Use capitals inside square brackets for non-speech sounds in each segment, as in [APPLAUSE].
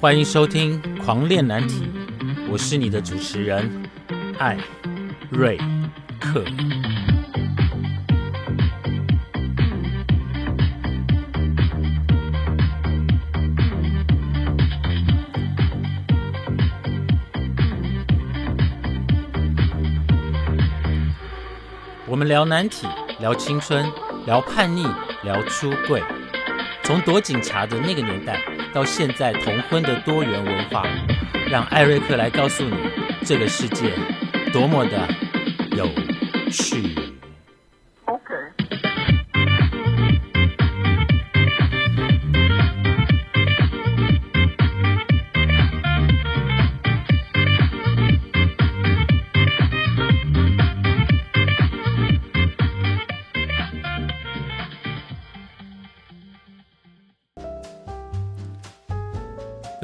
欢迎收听《狂恋难题》，我是你的主持人艾瑞克。我们聊难题，聊青春，聊叛逆，聊出柜。从躲警察的那个年代，到现在同婚的多元文化，让艾瑞克来告诉你，这个世界多么的有趣。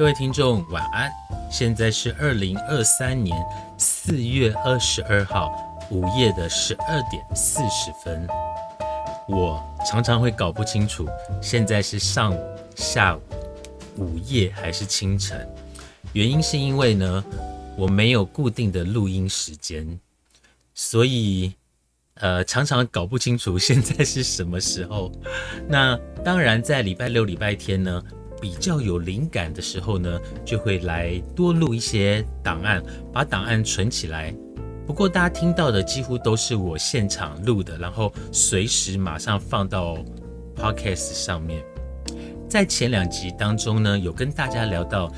各位听众，晚安。现在是二零二三年四月二十二号午夜的十二点四十分。我常常会搞不清楚，现在是上午、下午、午夜还是清晨。原因是因为呢，我没有固定的录音时间，所以呃，常常搞不清楚现在是什么时候。那当然，在礼拜六、礼拜天呢。比较有灵感的时候呢，就会来多录一些档案，把档案存起来。不过大家听到的几乎都是我现场录的，然后随时马上放到 podcast 上面。在前两集当中呢，有跟大家聊到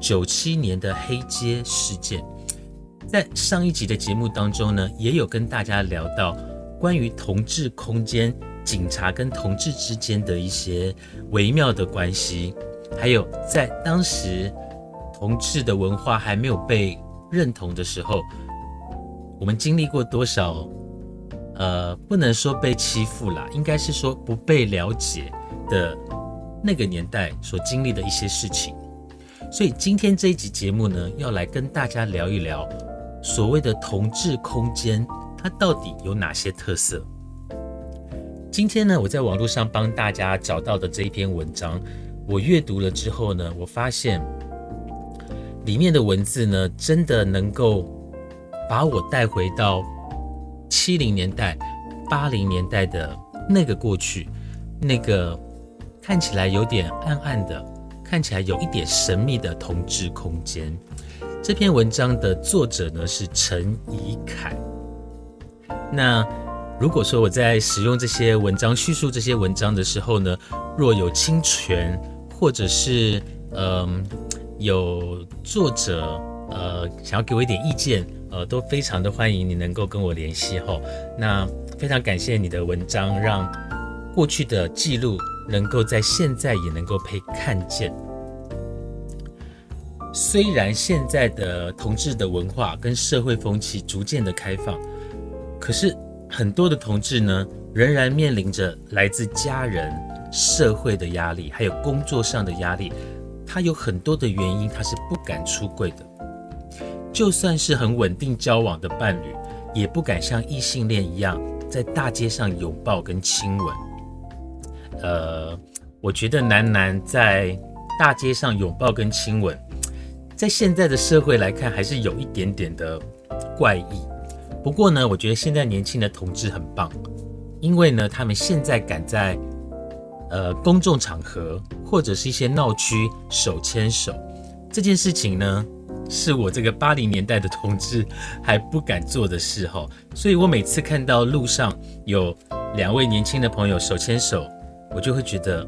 九七年的黑街事件。在上一集的节目当中呢，也有跟大家聊到关于同志空间。警察跟同志之间的一些微妙的关系，还有在当时同志的文化还没有被认同的时候，我们经历过多少？呃，不能说被欺负啦，应该是说不被了解的那个年代所经历的一些事情。所以今天这一集节目呢，要来跟大家聊一聊所谓的同志空间，它到底有哪些特色？今天呢，我在网络上帮大家找到的这一篇文章，我阅读了之后呢，我发现里面的文字呢，真的能够把我带回到七零年代、八零年代的那个过去，那个看起来有点暗暗的、看起来有一点神秘的同志空间。这篇文章的作者呢是陈怡凯，那。如果说我在使用这些文章叙述这些文章的时候呢，若有侵权，或者是嗯有作者呃想要给我一点意见，呃都非常的欢迎你能够跟我联系哈。那非常感谢你的文章，让过去的记录能够在现在也能够被看见。虽然现在的同志的文化跟社会风气逐渐的开放，可是。很多的同志呢，仍然面临着来自家人、社会的压力，还有工作上的压力。他有很多的原因，他是不敢出柜的。就算是很稳定交往的伴侣，也不敢像异性恋一样在大街上拥抱跟亲吻。呃，我觉得男男在大街上拥抱跟亲吻，在现在的社会来看，还是有一点点的怪异。不过呢，我觉得现在年轻的同志很棒，因为呢，他们现在敢在呃公众场合或者是一些闹区手牵手这件事情呢，是我这个八零年代的同志还不敢做的事哈。所以我每次看到路上有两位年轻的朋友手牵手，我就会觉得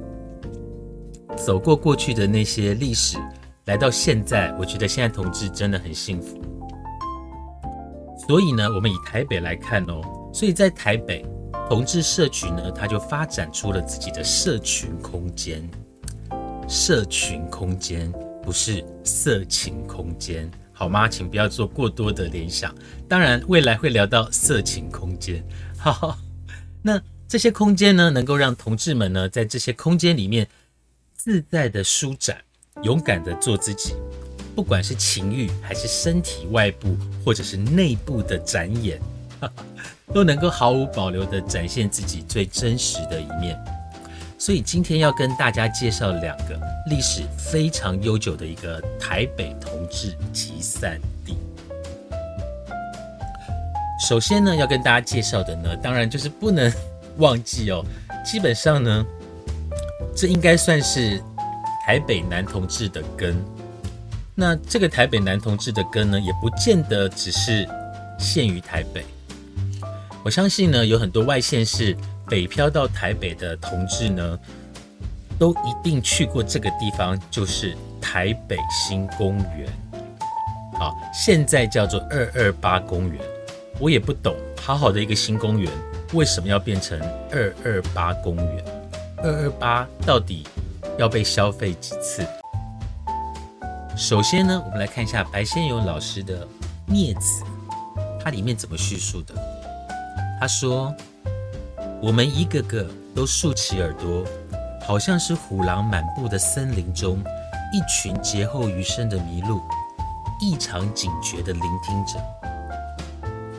走过过去的那些历史，来到现在，我觉得现在同志真的很幸福。所以呢，我们以台北来看哦，所以在台北同志社群呢，它就发展出了自己的社群空间。社群空间不是色情空间，好吗？请不要做过多的联想。当然，未来会聊到色情空间。好，那这些空间呢，能够让同志们呢，在这些空间里面自在的舒展，勇敢的做自己。不管是情欲还是身体外部或者是内部的展演，都能够毫无保留地展现自己最真实的一面。所以今天要跟大家介绍两个历史非常悠久的一个台北同志集散地。首先呢，要跟大家介绍的呢，当然就是不能忘记哦。基本上呢，这应该算是台北男同志的根。那这个台北男同志的根呢，也不见得只是限于台北。我相信呢，有很多外县市北漂到台北的同志呢，都一定去过这个地方，就是台北新公园。好，现在叫做二二八公园。我也不懂，好好的一个新公园，为什么要变成二二八公园？二二八到底要被消费几次？首先呢，我们来看一下白先勇老师的《镊子》，它里面怎么叙述的？他说：“我们一个个都竖起耳朵，好像是虎狼满布的森林中一群劫后余生的麋鹿，异常警觉地聆听着。”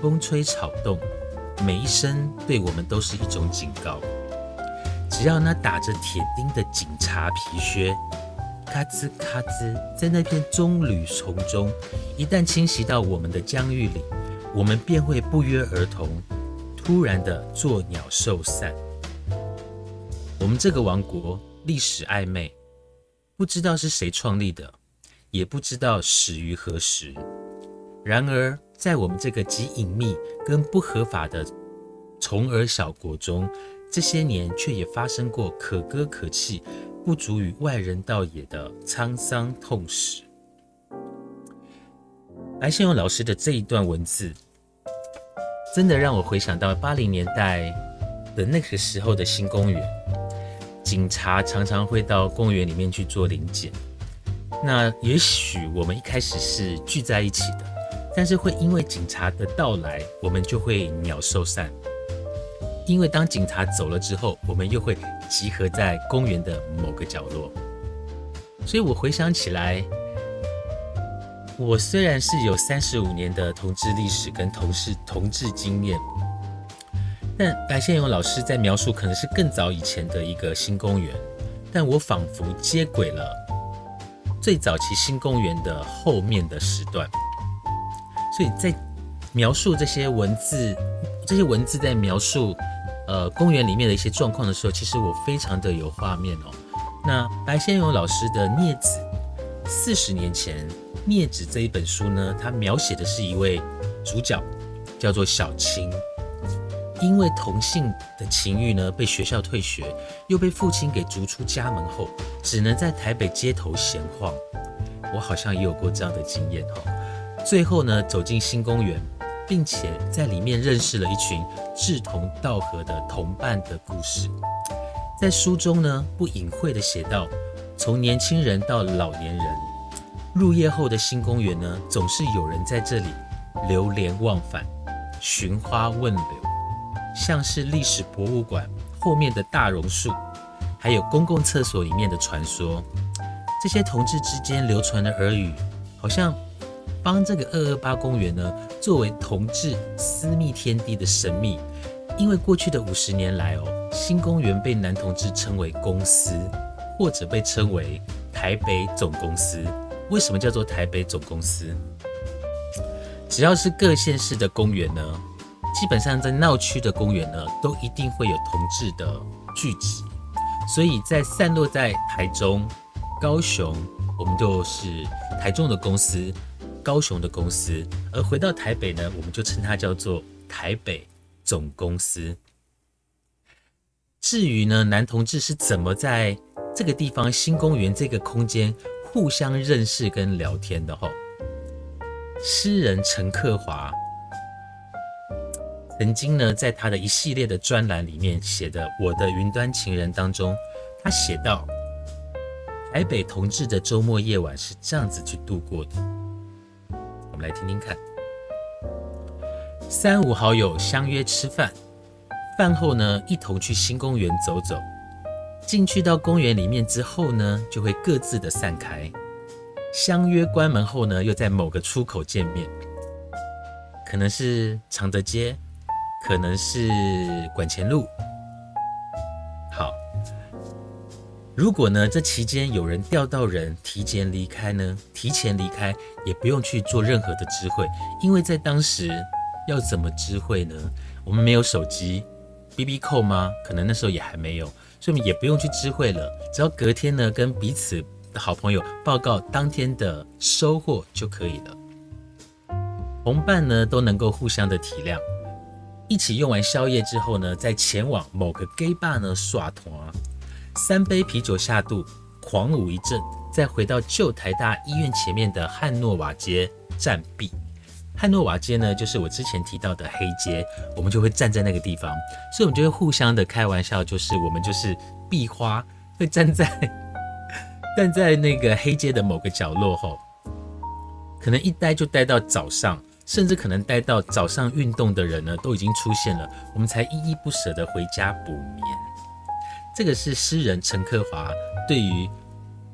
风吹草动，每一声对我们都是一种警告。只要那打着铁钉的警察皮靴，咔吱咔吱，在那片棕榈丛中，一旦侵袭到我们的疆域里，我们便会不约而同，突然的作鸟兽散。我们这个王国历史暧昧，不知道是谁创立的，也不知道始于何时。然而。在我们这个极隐秘跟不合法的虫儿小国中，这些年却也发生过可歌可泣、不足与外人道也的沧桑痛史。白先勇老师的这一段文字，真的让我回想到八零年代的那个时候的新公园，警察常常会到公园里面去做临检。那也许我们一开始是聚在一起的。但是会因为警察的到来，我们就会鸟兽散。因为当警察走了之后，我们又会集合在公园的某个角落。所以我回想起来，我虽然是有三十五年的同志历史跟同事同志经验，但白先勇老师在描述可能是更早以前的一个新公园，但我仿佛接轨了最早期新公园的后面的时段。所以在描述这些文字，这些文字在描述呃公园里面的一些状况的时候，其实我非常的有画面哦。那白先勇老师的《镊子》，四十年前，《镊子》这一本书呢，它描写的是一位主角，叫做小青，因为同性的情欲呢，被学校退学，又被父亲给逐出家门后，只能在台北街头闲晃。我好像也有过这样的经验哦。最后呢，走进新公园，并且在里面认识了一群志同道合的同伴的故事。在书中呢，不隐晦的写道：从年轻人到老年人，入夜后的新公园呢，总是有人在这里流连忘返，寻花问柳，像是历史博物馆后面的大榕树，还有公共厕所里面的传说。这些同志之间流传的耳语，好像。帮这个二二八公园呢，作为同志私密天地的神秘，因为过去的五十年来哦，新公园被男同志称为公司，或者被称为台北总公司。为什么叫做台北总公司？只要是各县市的公园呢，基本上在闹区的公园呢，都一定会有同志的聚集，所以在散落在台中、高雄，我们就是台中的公司。高雄的公司，而回到台北呢，我们就称它叫做台北总公司。至于呢，男同志是怎么在这个地方新公园这个空间互相认识跟聊天的？吼，诗人陈克华曾经呢，在他的一系列的专栏里面写的《我的云端情人》当中，他写到，台北同志的周末夜晚是这样子去度过的。我们来听听看。三五好友相约吃饭，饭后呢，一同去新公园走走。进去到公园里面之后呢，就会各自的散开。相约关门后呢，又在某个出口见面，可能是常德街，可能是管前路。好，如果呢这期间有人钓到人提前离开呢，提前离开也不用去做任何的知会，因为在当时要怎么知会呢？我们没有手机，B B 扣吗？可能那时候也还没有，所以也不用去知会了，只要隔天呢跟彼此的好朋友报告当天的收获就可以了。同伴呢都能够互相的体谅，一起用完宵夜之后呢，再前往某个 gay bar 呢耍团，三杯啤酒下肚，狂舞一阵，再回到旧台大医院前面的汉诺瓦街站壁。汉诺瓦街呢，就是我之前提到的黑街，我们就会站在那个地方，所以我们就会互相的开玩笑，就是我们就是壁花，[LAUGHS] 会站在 [LAUGHS] 站在那个黑街的某个角落后，可能一待就待到早上。甚至可能待到早上运动的人呢，都已经出现了，我们才依依不舍地回家补眠。这个是诗人陈克华对于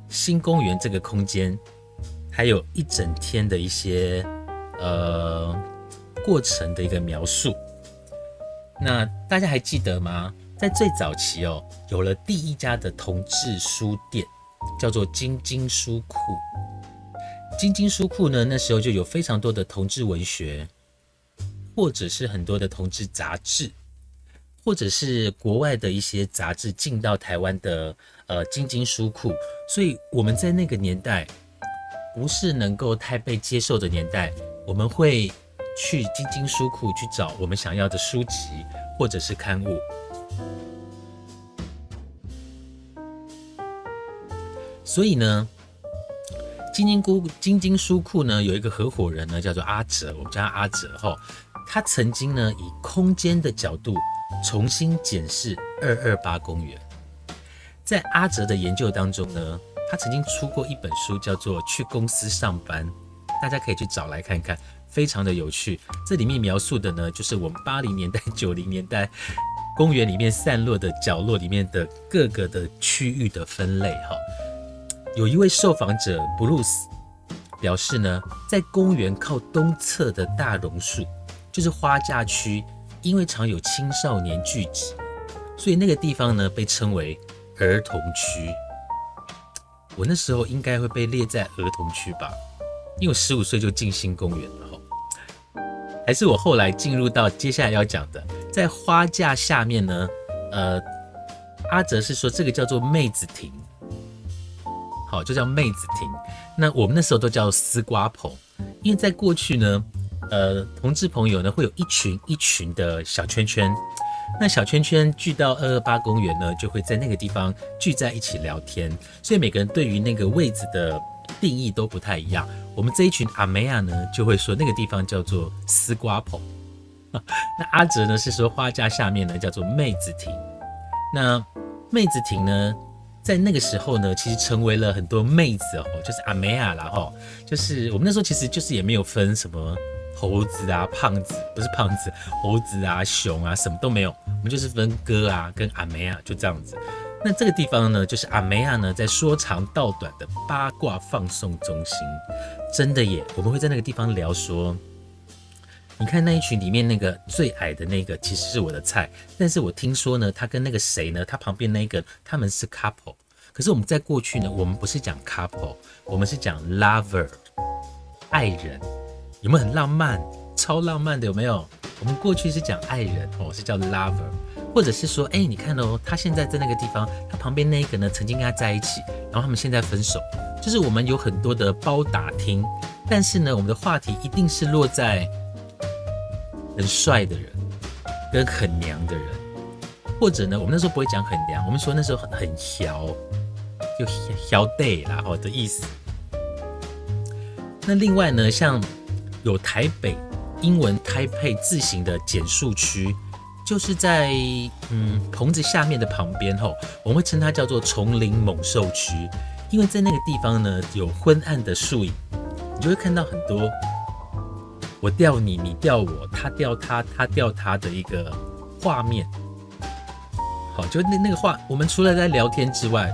新公园这个空间，还有一整天的一些呃过程的一个描述。那大家还记得吗？在最早期哦，有了第一家的同志书店，叫做金金书库。金金书库呢，那时候就有非常多的同志文学，或者是很多的同志杂志，或者是国外的一些杂志进到台湾的呃金金书库，所以我们在那个年代不是能够太被接受的年代，我们会去金金书库去找我们想要的书籍或者是刊物，所以呢。金金库金金书库呢，有一个合伙人呢，叫做阿哲，我们叫他阿哲哈。他曾经呢，以空间的角度重新检视二二八公园。在阿哲的研究当中呢，他曾经出过一本书，叫做《去公司上班》，大家可以去找来看看，非常的有趣。这里面描述的呢，就是我们八零年代、[LAUGHS] 九零年代公园里面散落的角落里面的各个的区域的分类哈。有一位受访者布鲁斯表示呢，在公园靠东侧的大榕树，就是花架区，因为常有青少年聚集，所以那个地方呢被称为儿童区。我那时候应该会被列在儿童区吧，因为十五岁就进新公园了哈。还是我后来进入到接下来要讲的，在花架下面呢，呃，阿哲是说这个叫做妹子亭。好，就叫妹子亭。那我们那时候都叫丝瓜棚，因为在过去呢，呃，同志朋友呢会有一群一群的小圈圈，那小圈圈聚到二二八公园呢，就会在那个地方聚在一起聊天。所以每个人对于那个位置的定义都不太一样。我们这一群阿梅亚呢，就会说那个地方叫做丝瓜棚。[LAUGHS] 那阿哲呢是说花架下面呢叫做妹子亭。那妹子亭呢？在那个时候呢，其实成为了很多妹子哦，就是阿梅亚啦哈，就是我们那时候其实就是也没有分什么猴子啊、胖子，不是胖子，猴子啊、熊啊，什么都没有，我们就是分哥啊跟阿梅亚就这样子。那这个地方呢，就是阿梅亚呢在说长道短的八卦放送中心，真的耶，我们会在那个地方聊说。你看那一群里面那个最矮的那个，其实是我的菜。但是我听说呢，他跟那个谁呢，他旁边那个他们是 couple。可是我们在过去呢，我们不是讲 couple，我们是讲 lover，爱人。有没有很浪漫？超浪漫的有没有？我们过去是讲爱人哦，是叫 lover，或者是说，哎，你看哦，他现在在那个地方，他旁边那一个呢，曾经跟他在一起，然后他们现在分手。就是我们有很多的包打听，但是呢，我们的话题一定是落在。很帅的人，跟很娘的人，或者呢，我们那时候不会讲很娘，我们说那时候很很小，就小 day 啦，好的意思。那另外呢，像有台北英文台配字形的简述区，就是在嗯棚子下面的旁边吼，我们会称它叫做丛林猛兽区，因为在那个地方呢有昏暗的树影，你就会看到很多。我钓你，你钓我，他钓他，他钓他的一个画面。好，就那那个画，我们除了在聊天之外，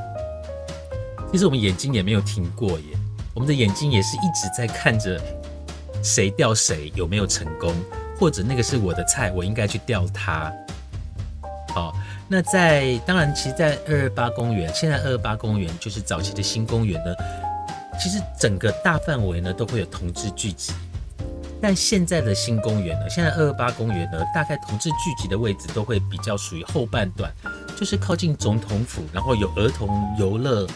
其实我们眼睛也没有停过耶。我们的眼睛也是一直在看着谁钓谁有没有成功，或者那个是我的菜，我应该去钓它。好，那在当然，其实，在二二八公园，现在二二八公园就是早期的新公园呢，其实整个大范围呢都会有同志聚集。但现在的新公园呢，现在二二八公园呢，大概同志聚集的位置都会比较属于后半段，就是靠近总统府，然后有儿童游乐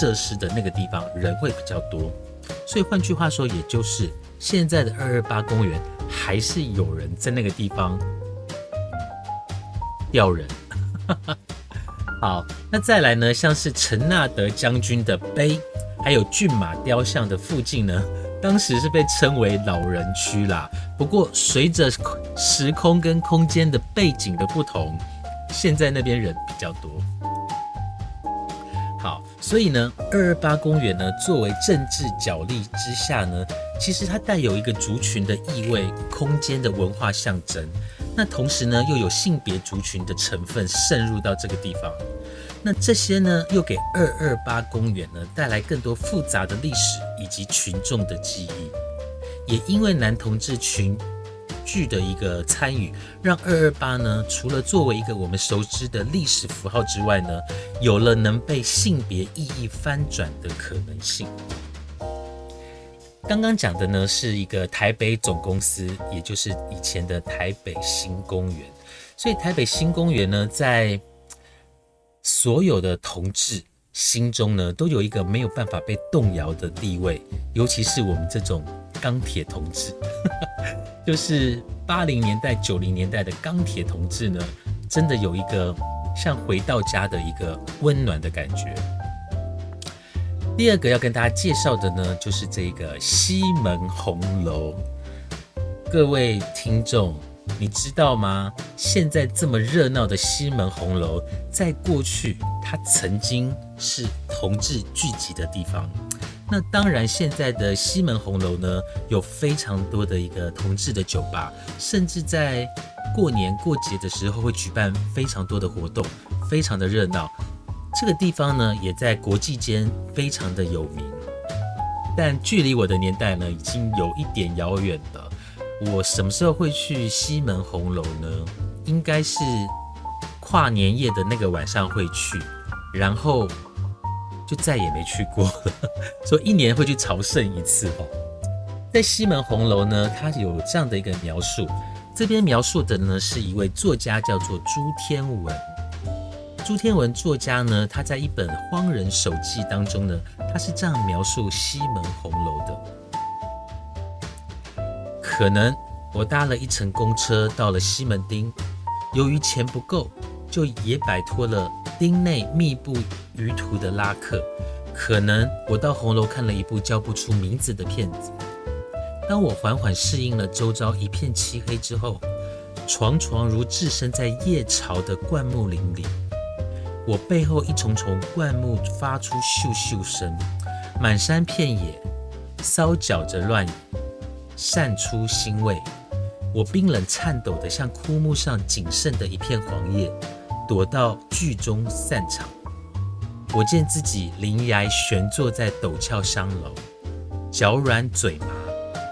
设施的那个地方，人会比较多。所以换句话说，也就是现在的二二八公园还是有人在那个地方钓人。[LAUGHS] 好，那再来呢，像是陈纳德将军的碑，还有骏马雕像的附近呢。当时是被称为老人区啦，不过随着时空跟空间的背景的不同，现在那边人比较多。所以呢，二二八公园呢，作为政治角力之下呢，其实它带有一个族群的意味、空间的文化象征，那同时呢，又有性别族群的成分渗入到这个地方。那这些呢，又给二二八公园呢带来更多复杂的历史以及群众的记忆。也因为男同志群聚的一个参与，让二二八呢，除了作为一个我们熟知的历史符号之外呢，有了能被性别意义翻转的可能性。刚刚讲的呢，是一个台北总公司，也就是以前的台北新公园。所以台北新公园呢，在所有的同志心中呢，都有一个没有办法被动摇的地位，尤其是我们这种钢铁同志，[LAUGHS] 就是八零年代、九零年代的钢铁同志呢，真的有一个像回到家的一个温暖的感觉。第二个要跟大家介绍的呢，就是这个西门红楼，各位听众。你知道吗？现在这么热闹的西门红楼，在过去它曾经是同志聚集的地方。那当然，现在的西门红楼呢，有非常多的一个同志的酒吧，甚至在过年过节的时候会举办非常多的活动，非常的热闹。这个地方呢，也在国际间非常的有名。但距离我的年代呢，已经有一点遥远了。我什么时候会去西门红楼呢？应该是跨年夜的那个晚上会去，然后就再也没去过了。[LAUGHS] 所以一年会去朝圣一次哦。在西门红楼呢，它有这样的一个描述，这边描述的呢是一位作家叫做朱天文。朱天文作家呢，他在一本《荒人手记》当中呢，他是这样描述西门红楼的。可能我搭了一程公车到了西门町，由于钱不够，就也摆脱了町内密布鱼图的拉客。可能我到红楼看了一部叫不出名字的片子。当我缓缓适应了周遭一片漆黑之后，床床如置身在夜潮的灌木林里。我背后一重重灌木发出咻咻声，满山遍野搔搅着乱。散出腥味，我冰冷颤抖的像枯木上仅剩的一片黄叶，躲到剧中散场。我见自己临崖悬坐在陡峭山楼，脚软嘴麻，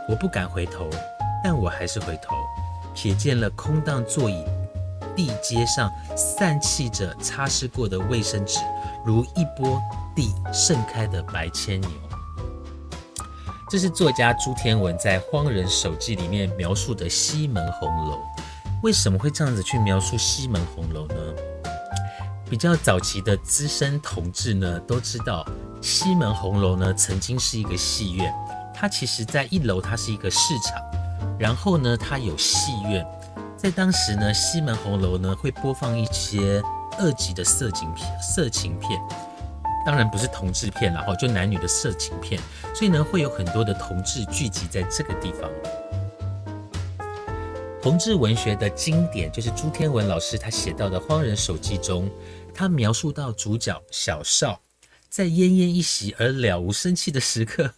我不敢回头，但我还是回头，瞥见了空荡座椅地阶上散气着擦拭过的卫生纸，如一波地盛开的白牵牛。这是作家朱天文在《荒人手记》里面描述的西门红楼。为什么会这样子去描述西门红楼呢？比较早期的资深同志呢都知道，西门红楼呢曾经是一个戏院。它其实在一楼，它是一个市场，然后呢它有戏院。在当时呢，西门红楼呢会播放一些二级的色情片，色情片。当然不是同志片了哈，就男女的色情片，所以呢会有很多的同志聚集在这个地方。同志文学的经典就是朱天文老师他写到的《荒人手记》中，他描述到主角小少在奄奄一息而了无生气的时刻，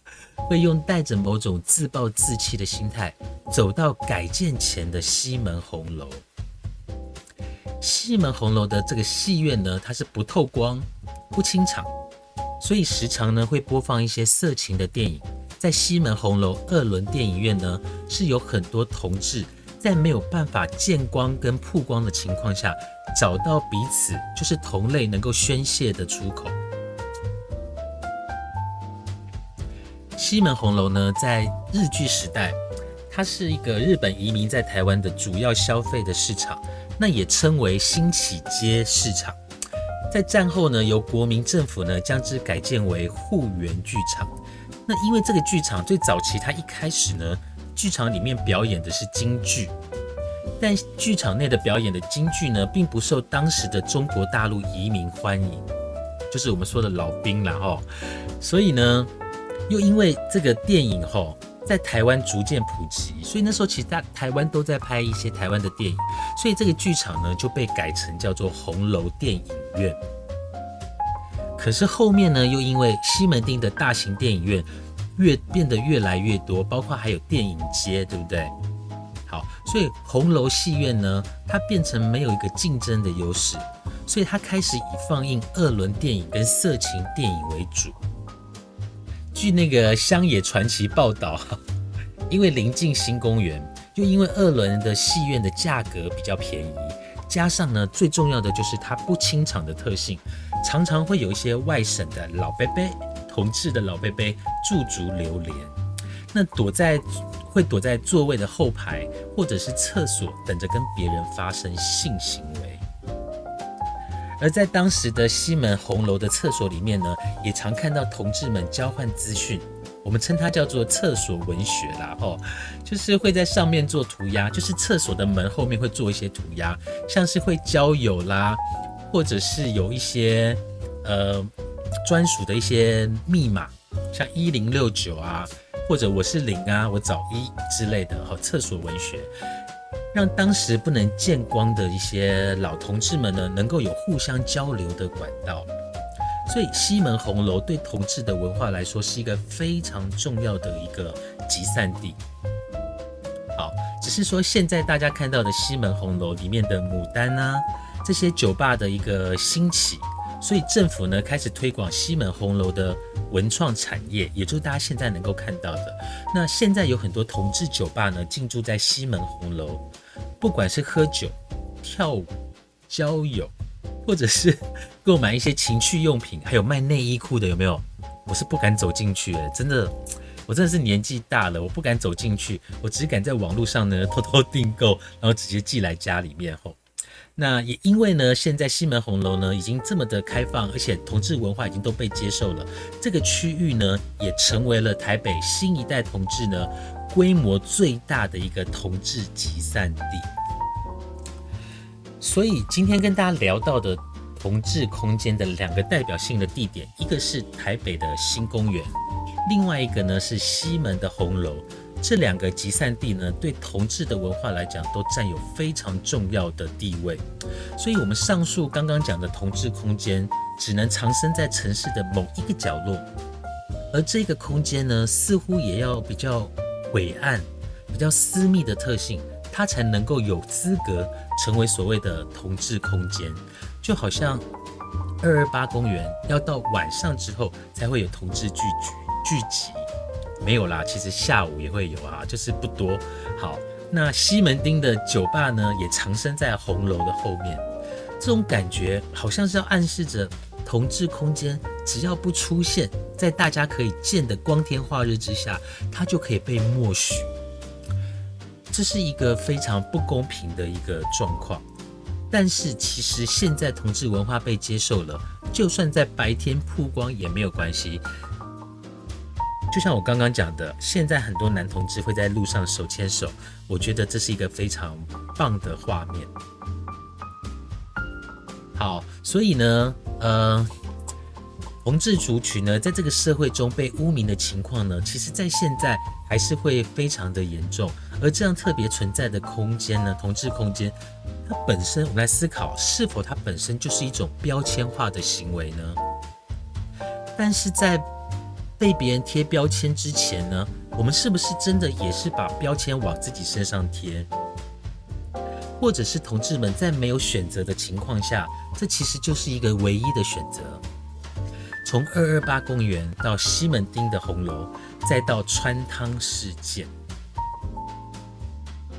会用带着某种自暴自弃的心态走到改建前的西门红楼。西门红楼的这个戏院呢，它是不透光。不清场，所以时常呢会播放一些色情的电影。在西门红楼二轮电影院呢，是有很多同志在没有办法见光跟曝光的情况下，找到彼此就是同类能够宣泄的出口。西门红楼呢，在日据时代，它是一个日本移民在台湾的主要消费的市场，那也称为新起街市场。在战后呢，由国民政府呢将之改建为护园剧场。那因为这个剧场最早期，它一开始呢，剧场里面表演的是京剧，但剧场内的表演的京剧呢，并不受当时的中国大陆移民欢迎，就是我们说的老兵啦哈。所以呢，又因为这个电影哈在台湾逐渐普及，所以那时候其实大台湾都在拍一些台湾的电影，所以这个剧场呢就被改成叫做红楼电影院。可是后面呢，又因为西门町的大型电影院越变得越来越多，包括还有电影街，对不对？好，所以红楼戏院呢，它变成没有一个竞争的优势，所以它开始以放映二轮电影跟色情电影为主。据那个乡野传奇报道，因为临近新公园，又因为二轮的戏院的价格比较便宜，加上呢，最重要的就是它不清场的特性。常常会有一些外省的老伯伯、同志的老贝贝驻足流连，那躲在会躲在座位的后排或者是厕所，等着跟别人发生性行为。而在当时的西门红楼的厕所里面呢，也常看到同志们交换资讯，我们称它叫做厕所文学啦，哦，就是会在上面做涂鸦，就是厕所的门后面会做一些涂鸦，像是会交友啦。或者是有一些呃专属的一些密码，像一零六九啊，或者我是零啊，我找一之类的，哈，厕所文学，让当时不能见光的一些老同志们呢，能够有互相交流的管道。所以西门红楼对同志的文化来说，是一个非常重要的一个集散地。好，只是说现在大家看到的西门红楼里面的牡丹啊。这些酒吧的一个兴起，所以政府呢开始推广西门红楼的文创产业，也就是大家现在能够看到的。那现在有很多同志酒吧呢进驻在西门红楼，不管是喝酒、跳舞、交友，或者是购买一些情趣用品，还有卖内衣裤的，有没有？我是不敢走进去，真的，我真的是年纪大了，我不敢走进去，我只敢在网络上呢偷偷订购，然后直接寄来家里面后。那也因为呢，现在西门红楼呢已经这么的开放，而且同志文化已经都被接受了，这个区域呢也成为了台北新一代同志呢规模最大的一个同志集散地。所以今天跟大家聊到的同志空间的两个代表性的地点，一个是台北的新公园，另外一个呢是西门的红楼。这两个集散地呢，对同志的文化来讲，都占有非常重要的地位。所以，我们上述刚刚讲的同志空间，只能藏身在城市的某一个角落，而这个空间呢，似乎也要比较伟岸、比较私密的特性，它才能够有资格成为所谓的同志空间。就好像二二八公园，要到晚上之后才会有同志聚聚聚集。没有啦，其实下午也会有啊，就是不多。好，那西门町的酒吧呢，也藏身在红楼的后面。这种感觉好像是要暗示着同志空间，只要不出现在大家可以见的光天化日之下，它就可以被默许。这是一个非常不公平的一个状况。但是其实现在同志文化被接受了，就算在白天曝光也没有关系。就像我刚刚讲的，现在很多男同志会在路上手牵手，我觉得这是一个非常棒的画面。好，所以呢，呃，同志族群呢，在这个社会中被污名的情况呢，其实在现在还是会非常的严重。而这样特别存在的空间呢，同志空间，它本身，我们来思考，是否它本身就是一种标签化的行为呢？但是在被别人贴标签之前呢，我们是不是真的也是把标签往自己身上贴？或者是同志们在没有选择的情况下，这其实就是一个唯一的选择。从二二八公园到西门町的红楼，再到川汤事件。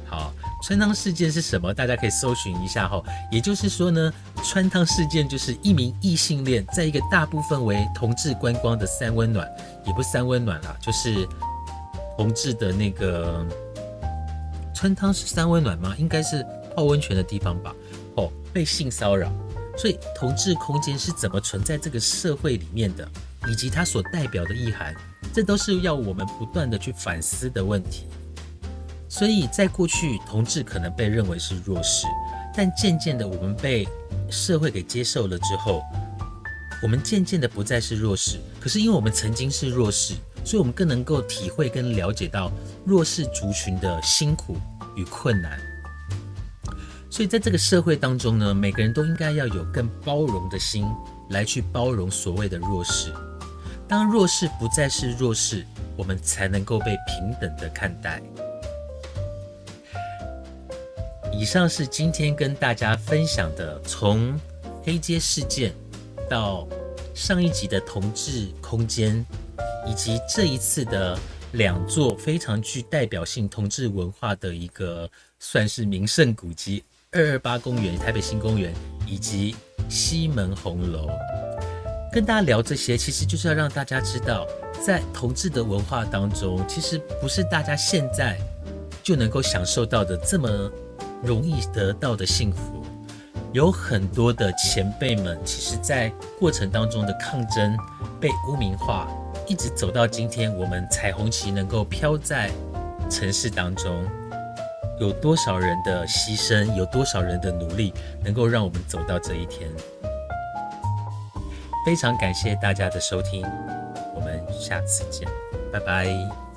好，川汤事件是什么？大家可以搜寻一下哈。也就是说呢，川汤事件就是一名异性恋，在一个大部分为同志观光的三温暖，也不三温暖啦，就是同志的那个川汤是三温暖吗？应该是泡温泉的地方吧。哦，被性骚扰，所以同志空间是怎么存在这个社会里面的，以及它所代表的意涵，这都是要我们不断的去反思的问题。所以在过去，同志可能被认为是弱势，但渐渐的，我们被社会给接受了之后，我们渐渐的不再是弱势。可是因为我们曾经是弱势，所以我们更能够体会跟了解到弱势族群的辛苦与困难。所以在这个社会当中呢，每个人都应该要有更包容的心来去包容所谓的弱势。当弱势不再是弱势，我们才能够被平等的看待。以上是今天跟大家分享的，从黑街事件到上一集的同志空间，以及这一次的两座非常具代表性同志文化的一个算是名胜古迹——二二八公园、台北新公园以及西门红楼。跟大家聊这些，其实就是要让大家知道，在同志的文化当中，其实不是大家现在就能够享受到的这么。容易得到的幸福，有很多的前辈们，其实在过程当中的抗争被污名化，一直走到今天，我们彩虹旗能够飘在城市当中，有多少人的牺牲，有多少人的努力，能够让我们走到这一天？非常感谢大家的收听，我们下次见，拜拜。